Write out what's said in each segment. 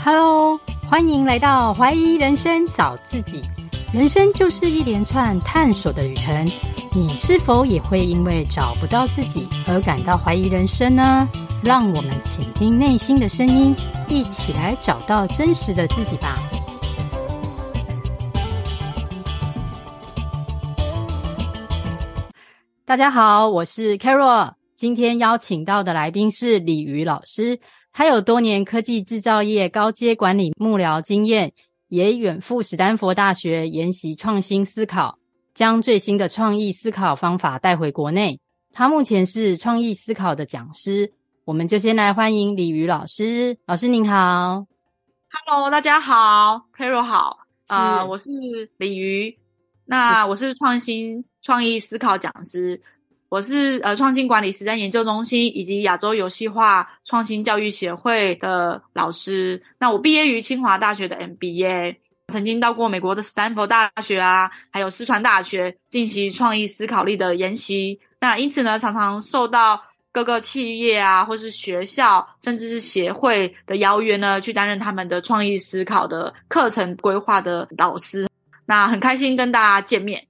Hello，欢迎来到怀疑人生找自己。人生就是一连串探索的旅程，你是否也会因为找不到自己而感到怀疑人生呢？让我们倾听内心的声音，一起来找到真实的自己吧。大家好，我是 Carol，今天邀请到的来宾是李瑜老师。他有多年科技制造业高阶管理幕僚经验，也远赴史丹佛大学研习创新思考，将最新的创意思考方法带回国内。他目前是创意思考的讲师。我们就先来欢迎李瑜老师。老师您好，Hello，大家好，Carol 好，呃，我是李瑜，那我是创新创意思考讲师。我是呃创新管理实战研究中心以及亚洲游戏化创新教育协会的老师。那我毕业于清华大学的 MBA，曾经到过美国的斯坦福大学啊，还有四川大学进行创意思考力的研习。那因此呢，常常受到各个企业啊，或是学校，甚至是协会的邀约呢，去担任他们的创意思考的课程规划的老师。那很开心跟大家见面，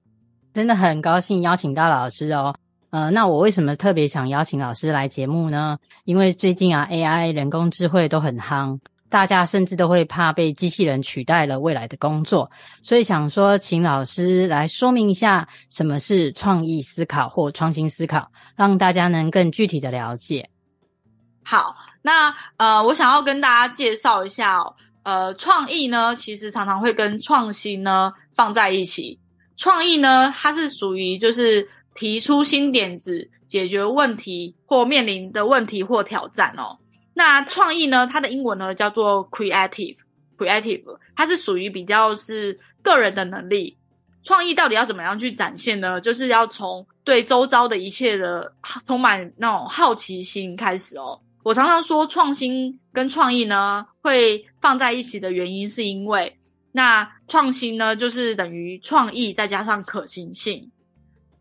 真的很高兴邀请到老师哦。呃，那我为什么特别想邀请老师来节目呢？因为最近啊，AI 人工智慧都很夯，大家甚至都会怕被机器人取代了未来的工作，所以想说，请老师来说明一下什么是创意思考或创新思考，让大家能更具体的了解。好，那呃，我想要跟大家介绍一下，呃，创意呢，其实常常会跟创新呢放在一起。创意呢，它是属于就是。提出新点子，解决问题或面临的问题或挑战哦。那创意呢？它的英文呢叫做 creative，creative，它是属于比较是个人的能力。创意到底要怎么样去展现呢？就是要从对周遭的一切的充满那种好奇心开始哦。我常常说，创新跟创意呢会放在一起的原因，是因为那创新呢就是等于创意再加上可行性。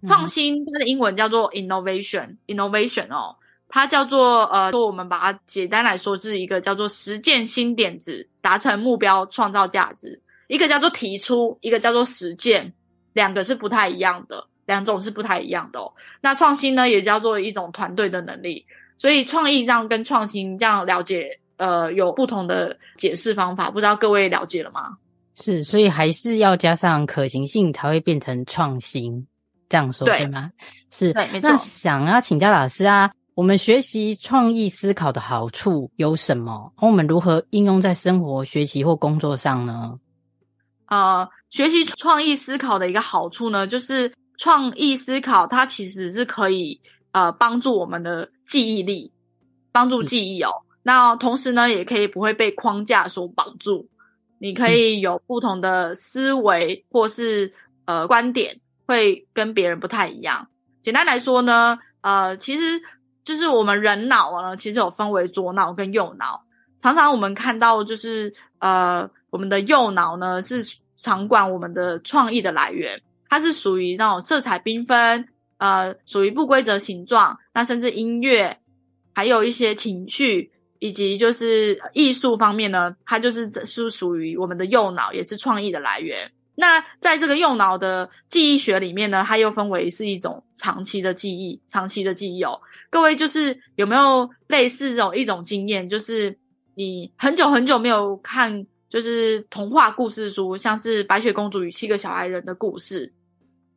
创新它的英文叫做 innovation，innovation 哦，它叫做呃，说我们把它简单来说，是一个叫做实践新点子，达成目标，创造价值。一个叫做提出，一个叫做实践，两个是不太一样的，两种是不太一样的哦。那创新呢，也叫做一种团队的能力。所以创意这样跟创新这样了解，呃，有不同的解释方法，不知道各位了解了吗？是，所以还是要加上可行性才会变成创新。这样说对，对吗？是。那想要请教老师啊，我们学习创意思考的好处有什么？我们如何应用在生活、学习或工作上呢？呃，学习创意思考的一个好处呢，就是创意思考它其实是可以呃帮助我们的记忆力，帮助记忆哦。那同时呢，也可以不会被框架所绑住，你可以有不同的思维或是呃观点。会跟别人不太一样。简单来说呢，呃，其实就是我们人脑呢，其实有分为左脑跟右脑。常常我们看到就是呃，我们的右脑呢是掌管我们的创意的来源，它是属于那种色彩缤纷，呃，属于不规则形状，那甚至音乐，还有一些情绪，以及就是艺术方面呢，它就是是属于我们的右脑，也是创意的来源。那在这个右脑的记忆学里面呢，它又分为是一种长期的记忆，长期的记忆哦。各位就是有没有类似这种一种经验，就是你很久很久没有看，就是童话故事书，像是《白雪公主与七个小矮人》的故事，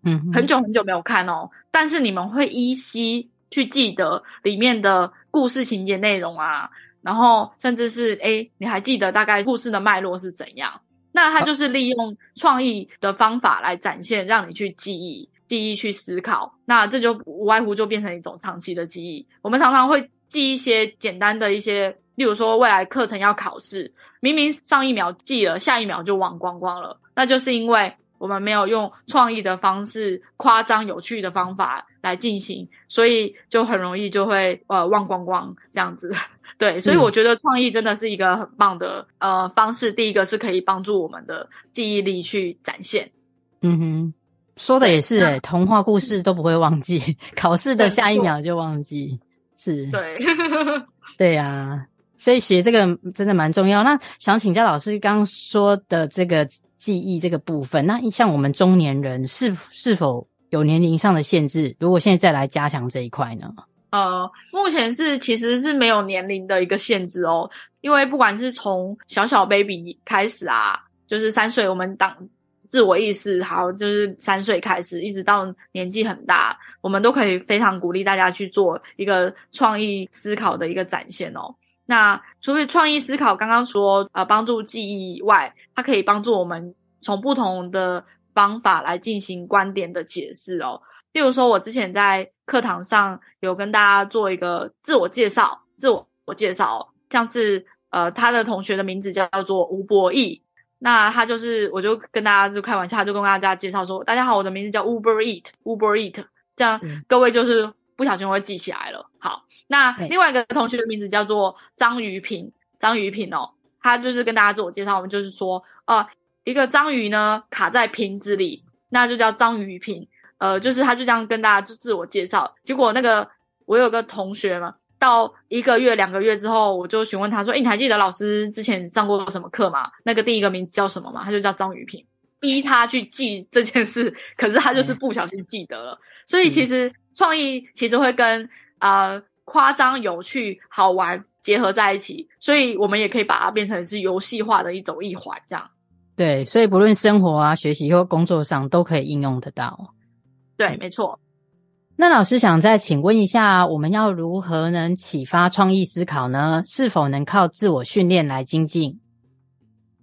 嗯，很久很久没有看哦，但是你们会依稀去记得里面的故事情节内容啊，然后甚至是哎，你还记得大概故事的脉络是怎样？那它就是利用创意的方法来展现，让你去记忆、记忆去思考。那这就无外乎就变成一种长期的记忆。我们常常会记一些简单的一些，例如说未来课程要考试，明明上一秒记了，下一秒就忘光光了。那就是因为我们没有用创意的方式、夸张有趣的方法来进行，所以就很容易就会呃忘光光这样子。对，所以我觉得创意真的是一个很棒的、嗯、呃方式。第一个是可以帮助我们的记忆力去展现。嗯哼，说的也是诶，童话故事都不会忘记，考试的下一秒就忘记。是，对，对呀、啊。所以写这个真的蛮重要。那想请教老师刚刚说的这个记忆这个部分，那像我们中年人是是否有年龄上的限制？如果现在再来加强这一块呢？呃，目前是其实是没有年龄的一个限制哦，因为不管是从小小 baby 开始啊，就是三岁，我们当自我意识好，就是三岁开始，一直到年纪很大，我们都可以非常鼓励大家去做一个创意思考的一个展现哦。那除了创意思考刚刚说呃帮助记忆以外，它可以帮助我们从不同的方法来进行观点的解释哦。例如说，我之前在课堂上有跟大家做一个自我介绍，自我我介绍，像是呃他的同学的名字叫做吴博义，那他就是我就跟大家就开玩笑，就跟大家介绍说，大家好，我的名字叫 Uber Eat，Uber Eat，这样各位就是不小心会记起来了。好，那另外一个同学的名字叫做张鱼平，张鱼平哦，他就是跟大家自我介绍，我们就是说，呃，一个章鱼呢卡在瓶子里，那就叫章鱼瓶。呃，就是他就这样跟大家就自我介绍，结果那个我有个同学嘛，到一个月两个月之后，我就询问他说：“诶，你还记得老师之前上过什么课吗？那个第一个名字叫什么吗？”他就叫张雨萍，逼他去记这件事，可是他就是不小心记得了。嗯、所以其实创意其实会跟啊夸张、有趣、好玩结合在一起，所以我们也可以把它变成是游戏化的一种一环，这样。对，所以不论生活啊、学习或工作上都可以应用得到。对，没错。那老师想再请问一下，我们要如何能启发创意思考呢？是否能靠自我训练来精进？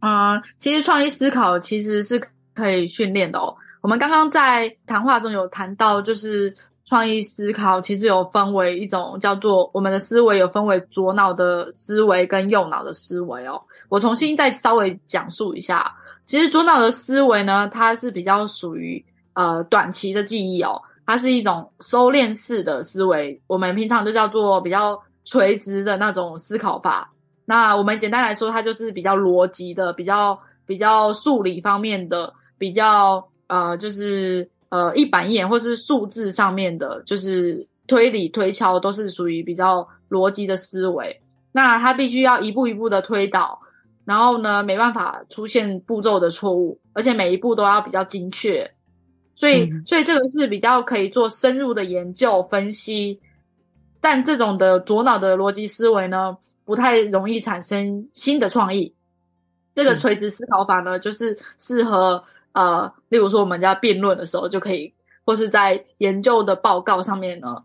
啊、呃，其实创意思考其实是可以训练的哦。我们刚刚在谈话中有谈到，就是创意思考其实有分为一种叫做我们的思维有分为左脑的思维跟右脑的思维哦。我重新再稍微讲述一下，其实左脑的思维呢，它是比较属于。呃，短期的记忆哦，它是一种收敛式的思维，我们平常都叫做比较垂直的那种思考法。那我们简单来说，它就是比较逻辑的，比较比较数理方面的，比较呃，就是呃一板一眼或是数字上面的，就是推理推敲都是属于比较逻辑的思维。那它必须要一步一步的推导，然后呢，没办法出现步骤的错误，而且每一步都要比较精确。所以，所以这个是比较可以做深入的研究分析，但这种的左脑的逻辑思维呢，不太容易产生新的创意。这个垂直思考法呢，就是适合呃，例如说我们在辩论的时候就可以，或是在研究的报告上面呢，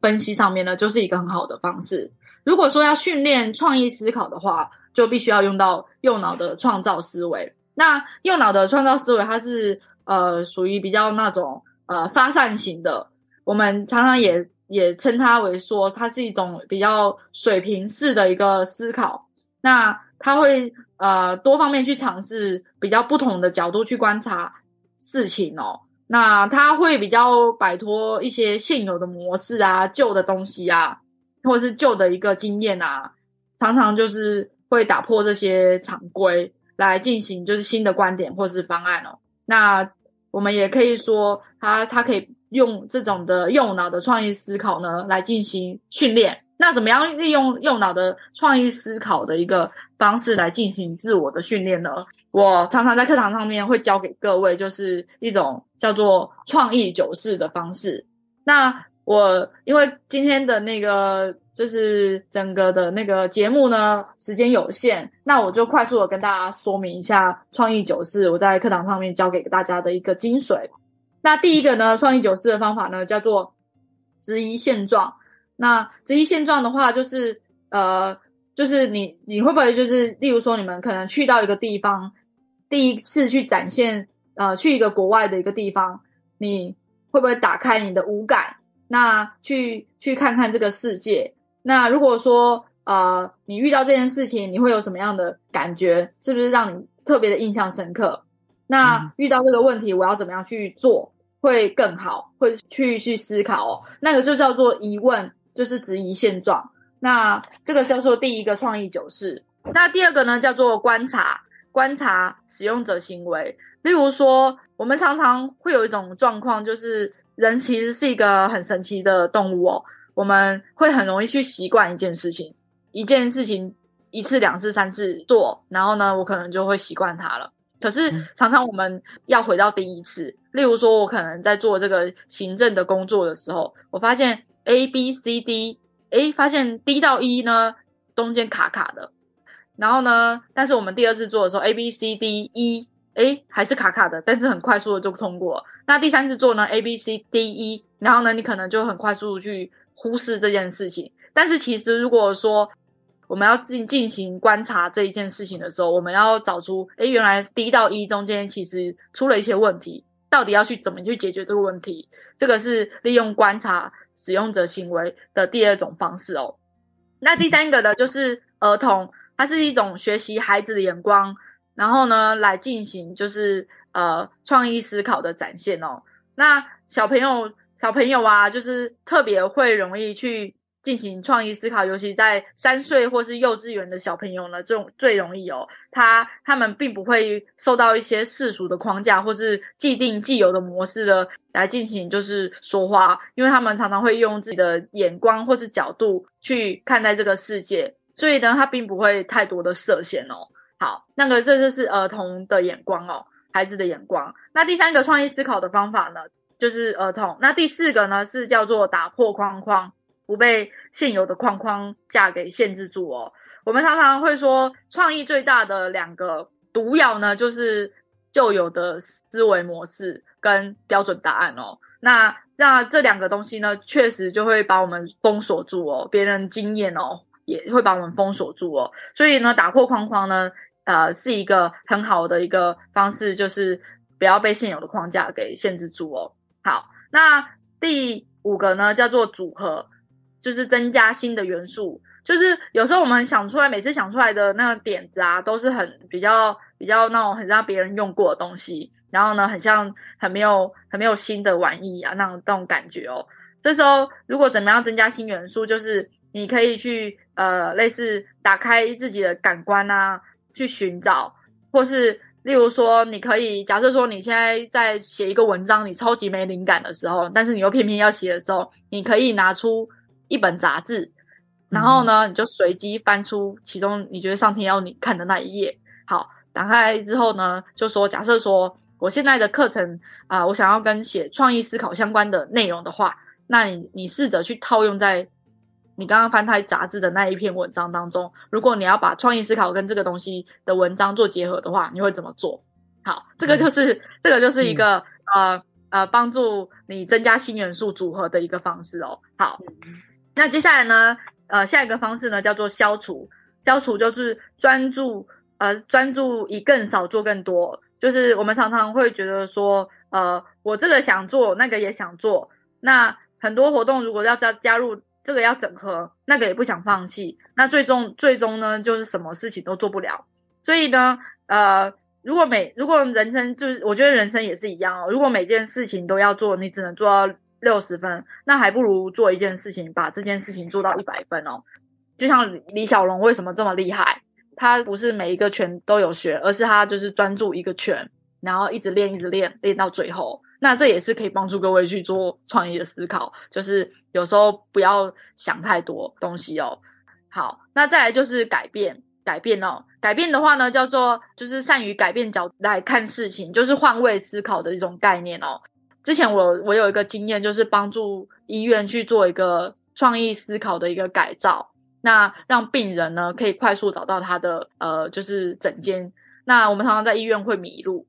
分析上面呢，就是一个很好的方式。如果说要训练创意思考的话，就必须要用到右脑的创造思维。那右脑的创造思维，它是。呃，属于比较那种呃发散型的，我们常常也也称它为说，它是一种比较水平式的一个思考。那它会呃多方面去尝试，比较不同的角度去观察事情哦。那它会比较摆脱一些现有的模式啊、旧的东西啊，或者是旧的一个经验啊，常常就是会打破这些常规，来进行就是新的观点或是方案哦。那我们也可以说，他他可以用这种的右脑的创意思考呢，来进行训练。那怎么样利用右脑的创意思考的一个方式来进行自我的训练呢？我常常在课堂上面会教给各位，就是一种叫做创意九式的方式。那我因为今天的那个。就是整个的那个节目呢，时间有限，那我就快速的跟大家说明一下创意九式，我在课堂上面教给大家的一个精髓。那第一个呢，创意九式的方法呢，叫做质疑现状。那质疑现状的话，就是呃，就是你你会不会就是，例如说，你们可能去到一个地方，第一次去展现，呃，去一个国外的一个地方，你会不会打开你的五感，那去去看看这个世界？那如果说呃，你遇到这件事情，你会有什么样的感觉？是不是让你特别的印象深刻？那遇到这个问题，我要怎么样去做会更好？会去去思考哦。那个就叫做疑问，就是质疑现状。那这个叫做第一个创意九式。那第二个呢，叫做观察，观察使用者行为。例如说，我们常常会有一种状况，就是人其实是一个很神奇的动物哦。我们会很容易去习惯一件事情，一件事情一次、两次、三次做，然后呢，我可能就会习惯它了。可是常常我们要回到第一次，例如说，我可能在做这个行政的工作的时候，我发现 A、B、C、D，诶，发现 D 到 E 呢中间卡卡的，然后呢，但是我们第二次做的时候，A、B、C、D、E，哎，还是卡卡的，但是很快速的就通过了。那第三次做呢，A、B、C、D、E，然后呢，你可能就很快速去忽视这件事情。但是其实如果说，我们要进进行观察这一件事情的时候，我们要找出，诶，原来 D 到 E 中间其实出了一些问题，到底要去怎么去解决这个问题？这个是利用观察使用者行为的第二种方式哦。那第三个呢，就是儿童，它是一种学习孩子的眼光，然后呢，来进行就是呃创意思考的展现哦。那小朋友小朋友啊，就是特别会容易去。进行创意思考，尤其在三岁或是幼稚园的小朋友呢，这种最容易哦。他他们并不会受到一些世俗的框架或是既定既有的模式的来进行就是说话，因为他们常常会用自己的眼光或是角度去看待这个世界，所以呢，他并不会太多的设限哦。好，那个这就是儿童的眼光哦，孩子的眼光。那第三个创意思考的方法呢，就是儿童。那第四个呢，是叫做打破框框。不被现有的框框架给限制住哦。我们常常会说，创意最大的两个毒药呢，就是旧有的思维模式跟标准答案哦。那那这两个东西呢，确实就会把我们封锁住哦。别人经验哦，也会把我们封锁住哦。所以呢，打破框框呢，呃，是一个很好的一个方式，就是不要被现有的框架给限制住哦。好，那第五个呢，叫做组合。就是增加新的元素，就是有时候我们想出来，每次想出来的那个点子啊，都是很比较比较那种很让别人用过的东西，然后呢，很像很没有很没有新的玩意啊，那种那种感觉哦。这时候如果怎么样增加新元素，就是你可以去呃类似打开自己的感官啊，去寻找，或是例如说你可以假设说你现在在写一个文章，你超级没灵感的时候，但是你又偏偏要写的时候，你可以拿出。一本杂志，然后呢，你就随机翻出其中你觉得上天要你看的那一页。好，打开之后呢，就说假设说我现在的课程啊、呃，我想要跟写创意思考相关的内容的话，那你你试着去套用在你刚刚翻开杂志的那一篇文章当中。如果你要把创意思考跟这个东西的文章做结合的话，你会怎么做？好，这个就是、嗯、这个就是一个、嗯、呃呃帮助你增加新元素组合的一个方式哦。好。嗯那接下来呢？呃，下一个方式呢，叫做消除。消除就是专注，呃，专注以更少做更多。就是我们常常会觉得说，呃，我这个想做，那个也想做。那很多活动如果要加加入，这个要整合，那个也不想放弃。那最终最终呢，就是什么事情都做不了。所以呢，呃，如果每如果人生就是，我觉得人生也是一样哦。如果每件事情都要做，你只能做到。六十分，那还不如做一件事情，把这件事情做到一百分哦。就像李小龙为什么这么厉害？他不是每一个拳都有学，而是他就是专注一个拳，然后一直练，一直练，练到最后。那这也是可以帮助各位去做创意的思考，就是有时候不要想太多东西哦。好，那再来就是改变，改变哦。改变的话呢，叫做就是善于改变角度来看事情，就是换位思考的一种概念哦。之前我我有一个经验，就是帮助医院去做一个创意思考的一个改造，那让病人呢可以快速找到他的呃就是诊间。那我们常常在医院会迷路，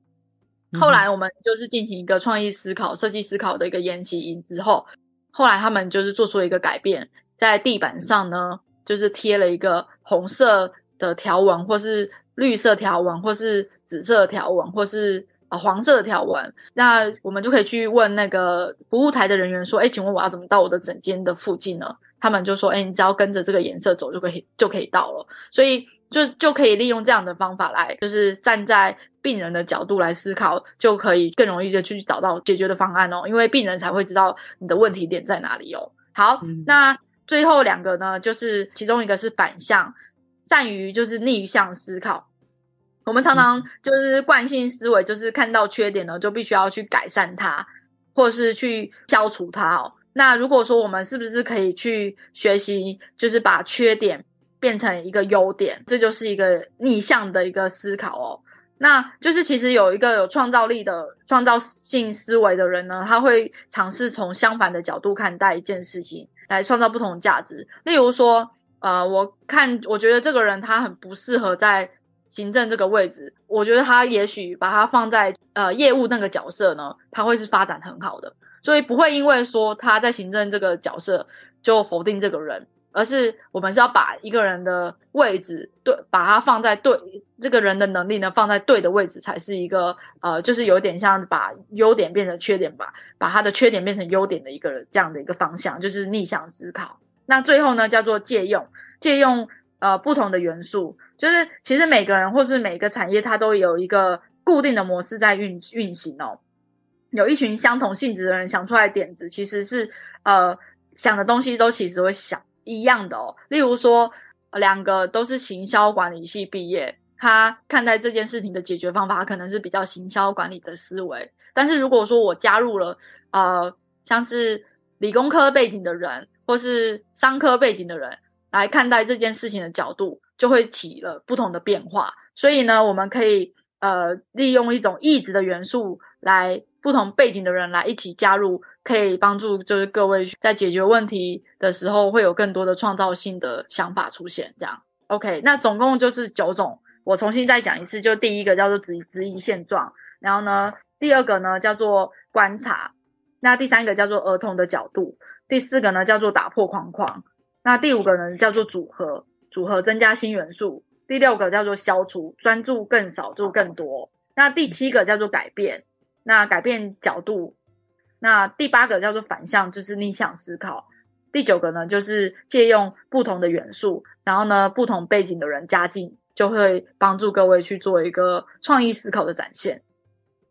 后来我们就是进行一个创意思考、设计思考的一个研习营之后，后来他们就是做出了一个改变，在地板上呢就是贴了一个红色的条纹，或是绿色条纹，或是紫色条纹，或是。啊，黄色的条纹，那我们就可以去问那个服务台的人员说：“哎，请问我要怎么到我的整间的附近呢？”他们就说：“哎，你只要跟着这个颜色走就可以，就可以到了。”所以就就可以利用这样的方法来，就是站在病人的角度来思考，就可以更容易的去找到解决的方案哦。因为病人才会知道你的问题点在哪里哦。好，嗯、那最后两个呢，就是其中一个是反向，善于就是逆向思考。我们常常就是惯性思维，就是看到缺点呢，就必须要去改善它，或是去消除它哦。那如果说我们是不是可以去学习，就是把缺点变成一个优点，这就是一个逆向的一个思考哦。那就是其实有一个有创造力的创造性思维的人呢，他会尝试从相反的角度看待一件事情，来创造不同的价值。例如说，呃，我看我觉得这个人他很不适合在行政这个位置，我觉得他也许把他放在呃业务那个角色呢，他会是发展很好的，所以不会因为说他在行政这个角色就否定这个人。而是我们是要把一个人的位置对，把它放在对这个人的能力呢放在对的位置，才是一个呃，就是有点像把优点变成缺点吧，把他的缺点变成优点的一个这样的一个方向，就是逆向思考。那最后呢，叫做借用，借用呃不同的元素，就是其实每个人或是每个产业，它都有一个固定的模式在运运行哦。有一群相同性质的人想出来点子，其实是呃想的东西都其实会想。一样的哦，例如说，两个都是行销管理系毕业，他看待这件事情的解决方法可能是比较行销管理的思维。但是如果说我加入了呃，像是理工科背景的人，或是商科背景的人来看待这件事情的角度，就会起了不同的变化。所以呢，我们可以呃利用一种异质的元素来。不同背景的人来一起加入，可以帮助就是各位在解决问题的时候会有更多的创造性的想法出现。这样，OK，那总共就是九种。我重新再讲一次，就第一个叫做质质疑现状，然后呢，第二个呢叫做观察，那第三个叫做儿童的角度，第四个呢叫做打破框框，那第五个呢叫做组合，组合增加新元素，第六个叫做消除，专注更少做更多，那第七个叫做改变。那改变角度，那第八个叫做反向，就是逆向思考。第九个呢，就是借用不同的元素，然后呢，不同背景的人加进，就会帮助各位去做一个创意思考的展现。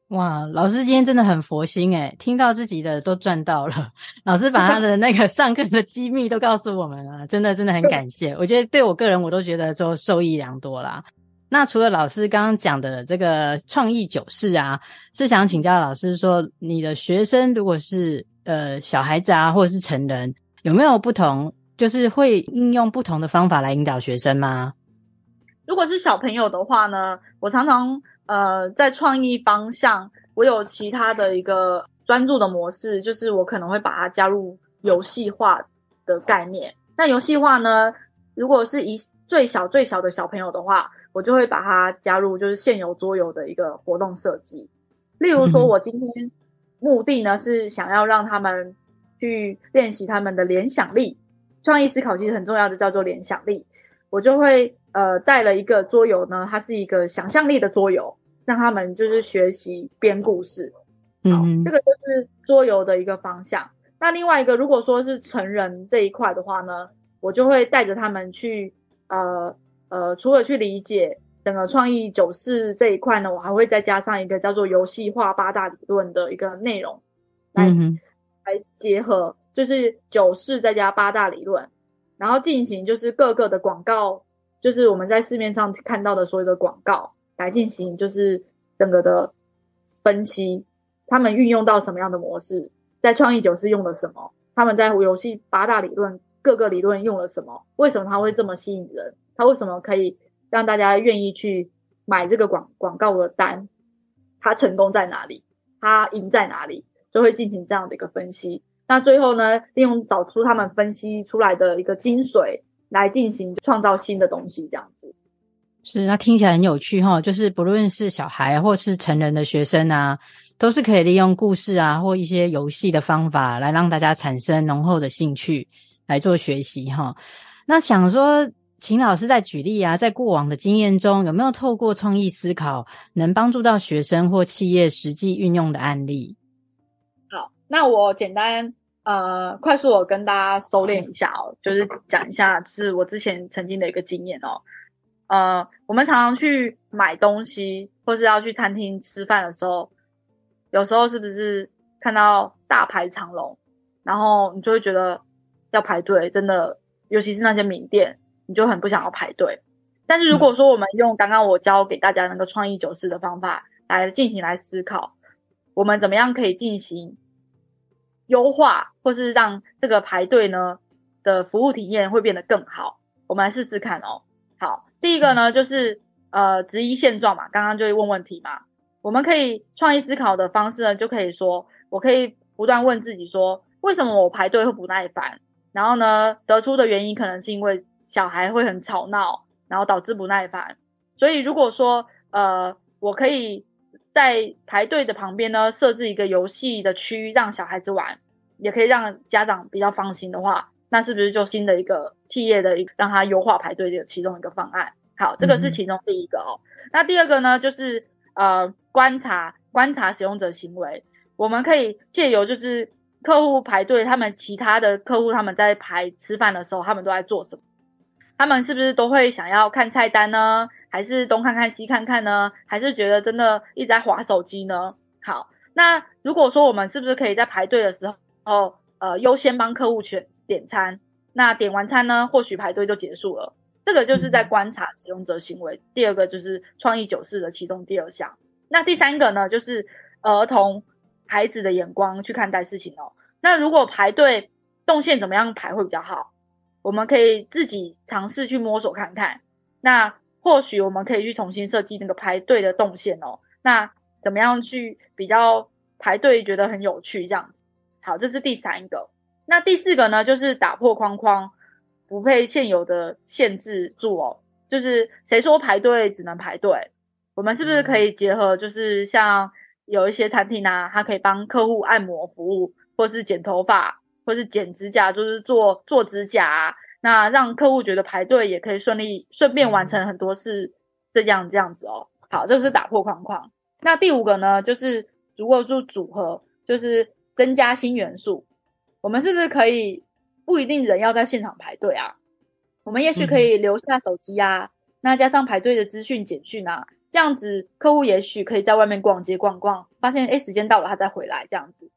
哇，老师今天真的很佛心诶，听到自己的都赚到了。老师把他的那个 上课的机密都告诉我们了，真的真的很感谢。我觉得对我个人，我都觉得说受益良多啦。那除了老师刚刚讲的这个创意九式啊，是想请教老师说，你的学生如果是呃小孩子啊，或者是成人，有没有不同，就是会应用不同的方法来引导学生吗？如果是小朋友的话呢，我常常呃在创意方向，我有其他的一个专注的模式，就是我可能会把它加入游戏化的概念。那游戏化呢，如果是以最小最小的小朋友的话，我就会把它加入，就是现有桌游的一个活动设计。例如说，我今天目的呢是想要让他们去练习他们的联想力，创意思考其实很重要的叫做联想力。我就会呃带了一个桌游呢，它是一个想象力的桌游，让他们就是学习编故事。好，这个就是桌游的一个方向。那另外一个，如果说是成人这一块的话呢，我就会带着他们去呃。呃，除了去理解整个创意九式这一块呢，我还会再加上一个叫做游戏化八大理论的一个内容，来、嗯、来结合，就是九式再加八大理论，然后进行就是各个的广告，就是我们在市面上看到的所有的广告，来进行就是整个的分析，他们运用到什么样的模式，在创意九式用了什么，他们在游戏八大理论各个理论用了什么，为什么它会这么吸引人？他为什么可以让大家愿意去买这个广广告的单？他成功在哪里？他赢在哪里？就会进行这样的一个分析。那最后呢，利用找出他们分析出来的一个精髓，来进行创造新的东西，这样子。是，那听起来很有趣哈。就是不论是小孩或是成人的学生啊，都是可以利用故事啊或一些游戏的方法，来让大家产生浓厚的兴趣来做学习哈。那想说。秦老师在举例啊，在过往的经验中，有没有透过创意思考，能帮助到学生或企业实际运用的案例？好，那我简单呃，快速我跟大家收敛一下哦，就是讲一下，是我之前曾经的一个经验哦。呃，我们常常去买东西，或是要去餐厅吃饭的时候，有时候是不是看到大排长龙，然后你就会觉得要排队，真的，尤其是那些名店。你就很不想要排队，但是如果说我们用刚刚我教给大家那个创意九式的方法来进行来思考，我们怎么样可以进行优化，或是让这个排队呢的服务体验会变得更好？我们来试试看哦。好，第一个呢就是呃质疑现状嘛，刚刚就会问问题嘛。我们可以创意思考的方式呢，就可以说，我可以不断问自己说，为什么我排队会不耐烦？然后呢，得出的原因可能是因为小孩会很吵闹，然后导致不耐烦。所以如果说呃，我可以在排队的旁边呢设置一个游戏的区域，让小孩子玩，也可以让家长比较放心的话，那是不是就新的一个企业的一个让他优化排队的其中一个方案？好，这个是其中第一个哦。嗯、那第二个呢，就是呃观察观察使用者行为，我们可以借由就是客户排队，他们其他的客户他们在排吃饭的时候，他们都在做什么？他们是不是都会想要看菜单呢？还是东看看西看看呢？还是觉得真的一直在划手机呢？好，那如果说我们是不是可以在排队的时候，呃，优先帮客户选点餐？那点完餐呢，或许排队就结束了。这个就是在观察使用者行为。第二个就是创意九四的其中第二项。那第三个呢，就是儿童孩子的眼光去看待事情哦。那如果排队动线怎么样排会比较好？我们可以自己尝试去摸索看看，那或许我们可以去重新设计那个排队的动线哦。那怎么样去比较排队觉得很有趣这样子？好，这是第三个。那第四个呢，就是打破框框，不被现有的限制住哦。就是谁说排队只能排队？我们是不是可以结合，就是像有一些餐厅啊，它可以帮客户按摩服务，或是剪头发。或是剪指甲，就是做做指甲啊，那让客户觉得排队也可以顺利顺便完成很多事，这样这样子哦。好，这个是打破框框。那第五个呢，就是如果说组合，就是增加新元素。我们是不是可以不一定人要在现场排队啊？我们也许可以留下手机啊，嗯、那加上排队的资讯简讯啊，这样子客户也许可以在外面逛街逛逛，发现诶时间到了，他再回来这样子。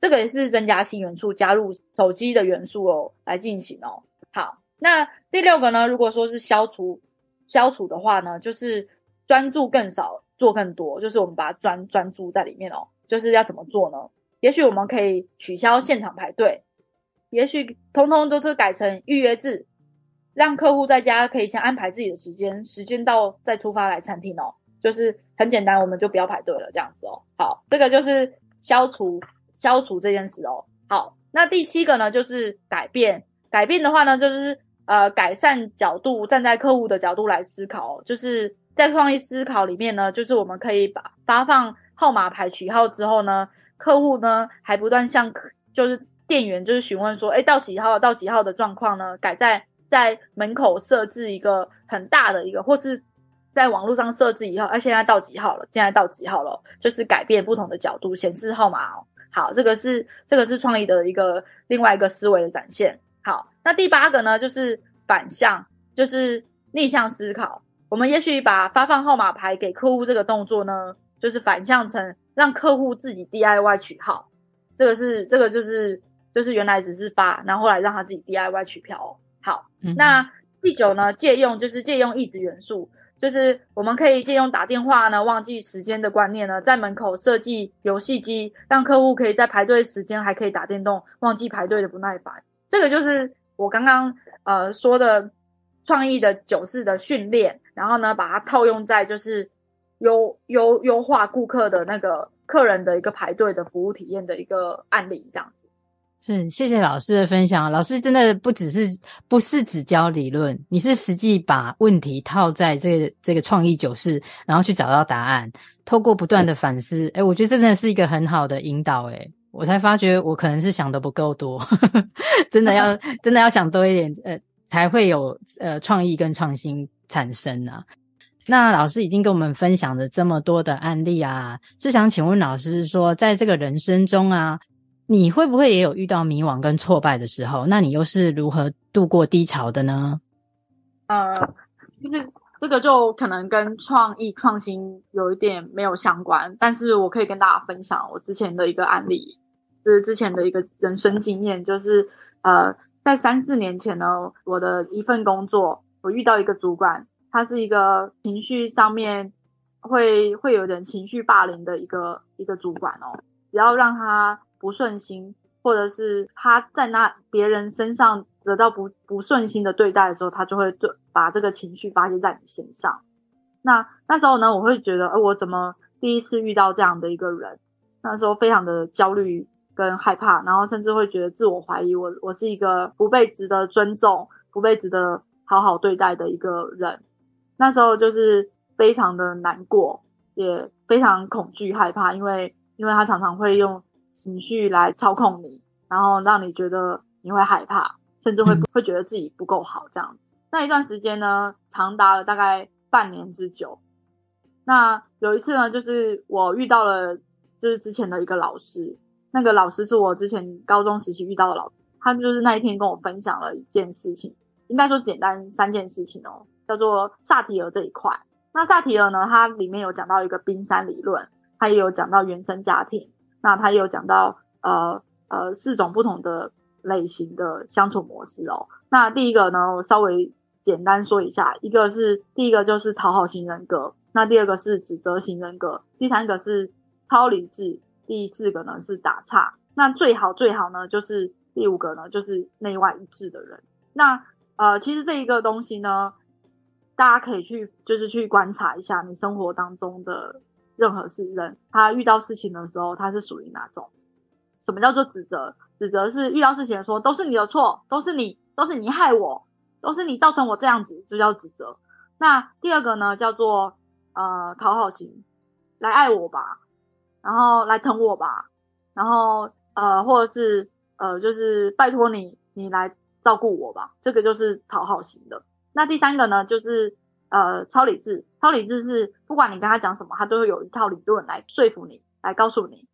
这个也是增加新元素，加入手机的元素哦，来进行哦。好，那第六个呢？如果说是消除消除的话呢，就是专注更少，做更多，就是我们把它专专注在里面哦。就是要怎么做呢？也许我们可以取消现场排队，也许通通都是改成预约制，让客户在家可以先安排自己的时间，时间到再出发来餐厅哦。就是很简单，我们就不要排队了，这样子哦。好，这个就是消除。消除这件事哦，好，那第七个呢，就是改变。改变的话呢，就是呃，改善角度，站在客户的角度来思考，就是在创意思考里面呢，就是我们可以把发放号码牌取号之后呢，客户呢还不断向就是店员就是询问说，诶，到几号到几号的状况呢？改在在门口设置一个很大的一个，或是在网络上设置以后，哎，现在到几号了？现在到几号了？就是改变不同的角度显示号码哦。好，这个是这个是创意的一个另外一个思维的展现。好，那第八个呢，就是反向，就是逆向思考。我们也许把发放号码牌给客户这个动作呢，就是反向成让客户自己 DIY 取号。这个是这个就是就是原来只是发，然后后来让他自己 DIY 取票哦。好，嗯、那第九呢，借用就是借用异质元素。就是我们可以借用打电话呢，忘记时间的观念呢，在门口设计游戏机，让客户可以在排队时间还可以打电动，忘记排队的不耐烦。这个就是我刚刚呃说的创意的九四的训练，然后呢把它套用在就是优优优化顾客的那个客人的一个排队的服务体验的一个案例这样。是，谢谢老师的分享。老师真的不只是不是只教理论，你是实际把问题套在这个这个创意九式，然后去找到答案，透过不断的反思。诶，我觉得这真的是一个很好的引导。诶，我才发觉我可能是想的不够多，真的要 真的要想多一点，呃，才会有呃创意跟创新产生啊。那老师已经跟我们分享了这么多的案例啊，是想请问老师说，在这个人生中啊。你会不会也有遇到迷惘跟挫败的时候？那你又是如何度过低潮的呢？呃，就是这个就可能跟创意创新有一点没有相关，但是我可以跟大家分享我之前的一个案例，就是之前的一个人生经验，就是呃，在三四年前呢，我的一份工作，我遇到一个主管，他是一个情绪上面会会有点情绪霸凌的一个一个主管哦，只要让他。不顺心，或者是他在那别人身上得到不不顺心的对待的时候，他就会对把这个情绪发泄在你身上。那那时候呢，我会觉得，呃，我怎么第一次遇到这样的一个人？那时候非常的焦虑跟害怕，然后甚至会觉得自我怀疑，我我是一个不被值得尊重、不被值得好好对待的一个人。那时候就是非常的难过，也非常恐惧害怕，因为因为他常常会用情绪来操控你，然后让你觉得你会害怕，甚至会会觉得自己不够好这样子。那一段时间呢，长达了大概半年之久。那有一次呢，就是我遇到了，就是之前的一个老师，那个老师是我之前高中时期遇到的老师，他就是那一天跟我分享了一件事情，应该说简单三件事情哦，叫做萨提尔这一块。那萨提尔呢，它里面有讲到一个冰山理论，它也有讲到原生家庭，那他有讲到呃呃四种不同的类型的相处模式哦。那第一个呢，我稍微简单说一下，一个是第一个就是讨好型人格。那第二个是指责型人格，第三个是超理智，第四个呢是打岔。那最好最好呢就是第五个呢就是内外一致的人。那呃其实这一个东西呢，大家可以去就是去观察一下你生活当中的任何事人，他遇到事情的时候他是属于哪种？什么叫做指责？指责是遇到事情的时候都是你的错，都是你都是你害我，都是你造成我这样子，就叫指责。那第二个呢叫做。呃，讨好型，来爱我吧，然后来疼我吧，然后呃，或者是呃，就是拜托你，你来照顾我吧，这个就是讨好型的。那第三个呢，就是呃，超理智，超理智是不管你跟他讲什么，他都会有一套理论来说服你，来告诉你。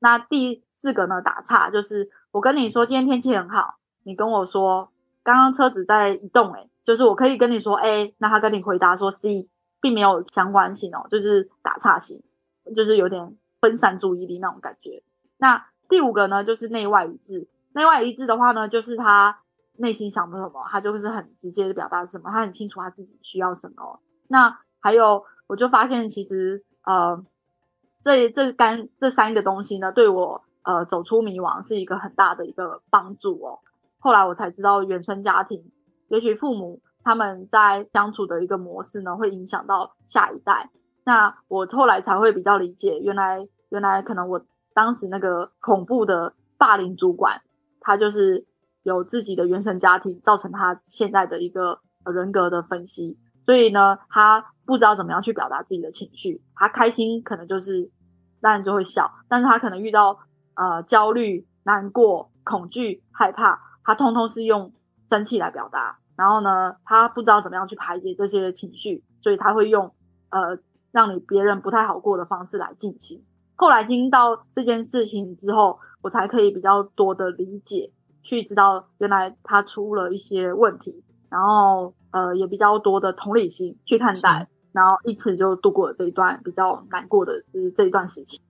那第四个呢，打岔，就是我跟你说今天天气很好，你跟我说刚刚车子在移动，诶，就是我可以跟你说 A，那他跟你回答说 C。并没有相关性哦，就是打岔型，就是有点分散注意力那种感觉。那第五个呢，就是内外一致。内外一致的话呢，就是他内心想的什么，他就是很直接的表达什么，他很清楚他自己需要什么。那还有，我就发现其实呃，这这干这三个东西呢，对我呃走出迷惘是一个很大的一个帮助哦。后来我才知道，原生家庭，也许父母。他们在相处的一个模式呢，会影响到下一代。那我后来才会比较理解，原来原来可能我当时那个恐怖的霸凌主管，他就是有自己的原生家庭，造成他现在的一个人格的分析。所以呢，他不知道怎么样去表达自己的情绪。他开心可能就是当然就会笑，但是他可能遇到呃焦虑、难过、恐惧、害怕，他通通是用生气来表达。然后呢，他不知道怎么样去排解这些情绪，所以他会用呃让你别人不太好过的方式来进行。后来听到这件事情之后，我才可以比较多的理解，去知道原来他出了一些问题，然后呃也比较多的同理心去看待，然后一次就度过了这一段比较难过的就是这一段时期。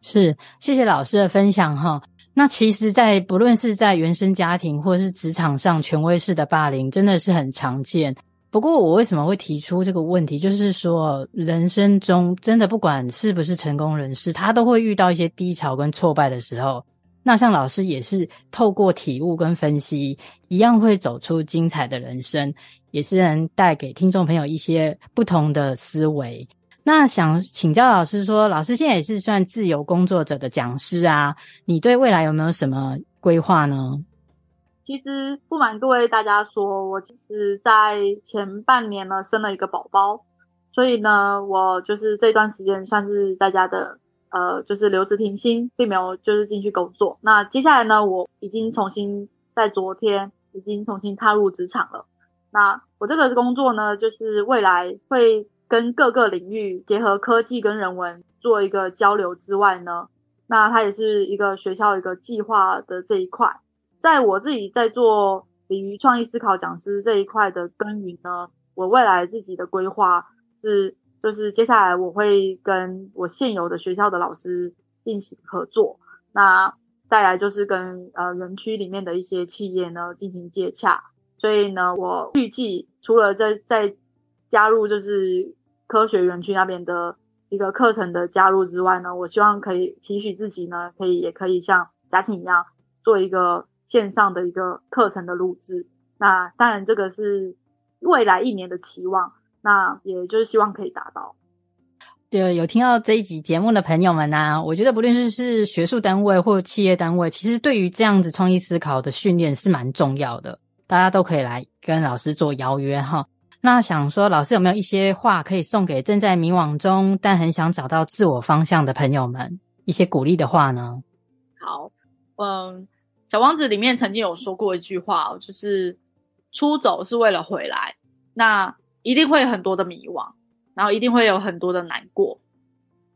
是，谢谢老师的分享哈。那其实，在不论是在原生家庭或是职场上，权威式的霸凌真的是很常见。不过，我为什么会提出这个问题？就是说，人生中真的不管是不是成功人士，他都会遇到一些低潮跟挫败的时候。那像老师也是透过体悟跟分析，一样会走出精彩的人生，也是能带给听众朋友一些不同的思维。那想请教老师说，老师现在也是算自由工作者的讲师啊，你对未来有没有什么规划呢？其实不瞒各位大家说，我其实在前半年呢生了一个宝宝，所以呢，我就是这段时间算是在家的，呃，就是留职停薪，并没有就是进去工作。那接下来呢，我已经重新在昨天已经重新踏入职场了。那我这个工作呢，就是未来会。跟各个领域结合科技跟人文做一个交流之外呢，那它也是一个学校一个计划的这一块。在我自己在做鲤鱼创意思考讲师这一块的耕耘呢，我未来自己的规划是，就是接下来我会跟我现有的学校的老师进行合作，那再来就是跟呃园区里面的一些企业呢进行接洽。所以呢，我预计除了在在加入就是科学园区那边的一个课程的加入之外呢，我希望可以期许自己呢，可以也可以像嘉庆一样做一个线上的一个课程的录制。那当然，这个是未来一年的期望，那也就是希望可以达到。对，有听到这一集节目的朋友们呢、啊，我觉得不论是是学术单位或企业单位，其实对于这样子创意思考的训练是蛮重要的，大家都可以来跟老师做邀约哈。那想说，老师有没有一些话可以送给正在迷惘中但很想找到自我方向的朋友们，一些鼓励的话呢？好，嗯，小王子里面曾经有说过一句话，就是出走是为了回来，那一定会有很多的迷惘。然后一定会有很多的难过，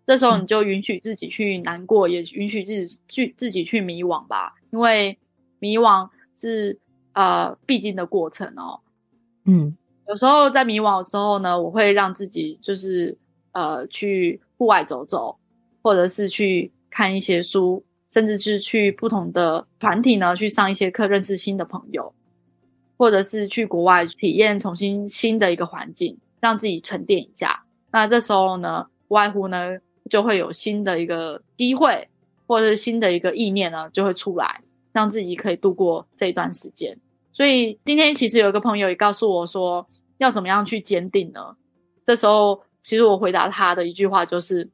这时候你就允许自己去难过，嗯、也允许自己去自己去迷惘吧，因为迷惘是呃必经的过程哦。嗯，有时候在迷惘的时候呢，我会让自己就是呃去户外走走，或者是去看一些书，甚至是去不同的团体呢去上一些课，认识新的朋友，或者是去国外体验重新新的一个环境。让自己沉淀一下，那这时候呢，外乎呢就会有新的一个机会，或者是新的一个意念呢就会出来，让自己可以度过这一段时间。所以今天其实有一个朋友也告诉我说，要怎么样去坚定呢？这时候其实我回答他的一句话就是，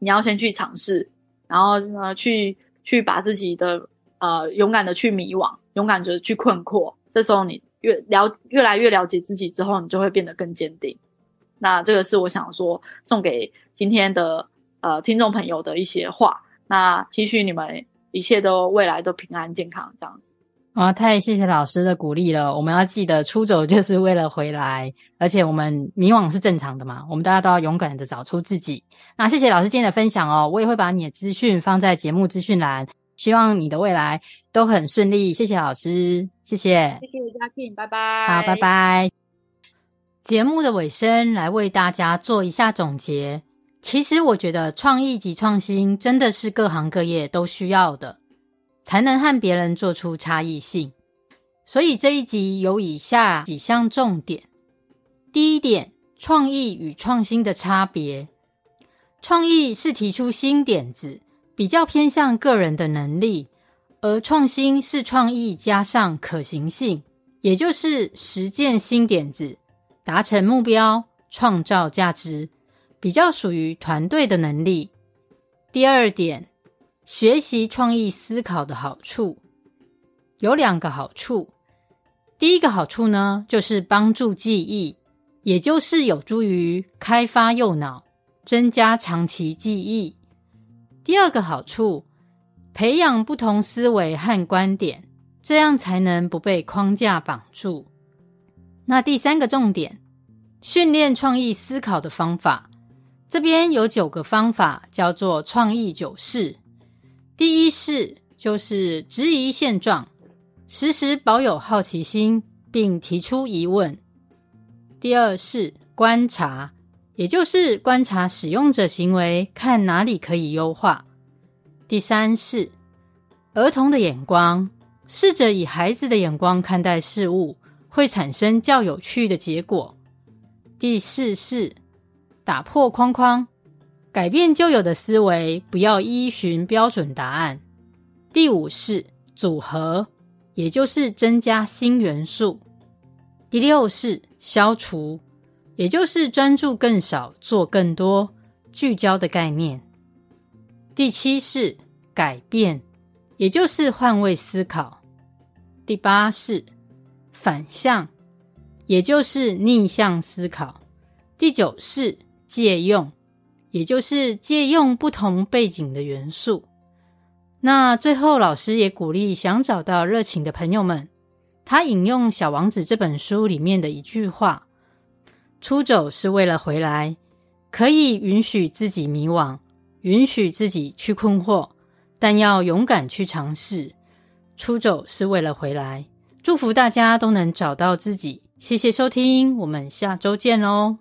你要先去尝试，然后呢去去把自己的呃勇敢的去迷惘，勇敢的去困惑。这时候你。越了越来越了解自己之后，你就会变得更坚定。那这个是我想说送给今天的呃听众朋友的一些话。那期许你们一切都未来都平安健康这样子。啊，太谢谢老师的鼓励了。我们要记得出走就是为了回来，而且我们迷惘是正常的嘛。我们大家都要勇敢的找出自己。那谢谢老师今天的分享哦，我也会把你的资讯放在节目资讯栏。希望你的未来都很顺利，谢谢老师，谢谢，谢谢嘉庆，拜拜，好，拜拜。节目的尾声，来为大家做一下总结。其实我觉得创意及创新真的是各行各业都需要的，才能和别人做出差异性。所以这一集有以下几项重点：第一点，创意与创新的差别。创意是提出新点子。比较偏向个人的能力，而创新是创意加上可行性，也就是实践新点子、达成目标、创造价值，比较属于团队的能力。第二点，学习创意思考的好处有两个好处。第一个好处呢，就是帮助记忆，也就是有助于开发右脑，增加长期记忆。第二个好处，培养不同思维和观点，这样才能不被框架绑住。那第三个重点，训练创意思考的方法，这边有九个方法，叫做创意九式。第一式就是质疑现状，时时保有好奇心，并提出疑问。第二式观察。也就是观察使用者行为，看哪里可以优化。第三是儿童的眼光，试着以孩子的眼光看待事物，会产生较有趣的结果。第四是打破框框，改变旧有的思维，不要依循标准答案。第五是组合，也就是增加新元素。第六是消除。也就是专注更少，做更多，聚焦的概念。第七是改变，也就是换位思考。第八是反向，也就是逆向思考。第九是借用，也就是借用不同背景的元素。那最后，老师也鼓励想找到热情的朋友们，他引用《小王子》这本书里面的一句话。出走是为了回来，可以允许自己迷惘，允许自己去困惑，但要勇敢去尝试。出走是为了回来，祝福大家都能找到自己。谢谢收听，我们下周见喽！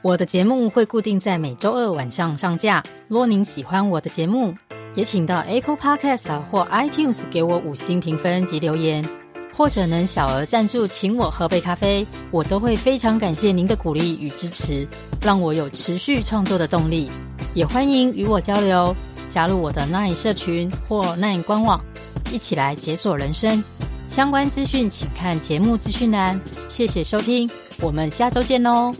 我的节目会固定在每周二晚上上架。若您喜欢我的节目，也请到 Apple Podcast 或 iTunes 给我五星评分及留言。或者能小额赞助，请我喝杯咖啡，我都会非常感谢您的鼓励与支持，让我有持续创作的动力。也欢迎与我交流，加入我的 Nine 社群或 Nine 官网。一起来解锁人生。相关资讯请看节目资讯栏。谢谢收听，我们下周见喽。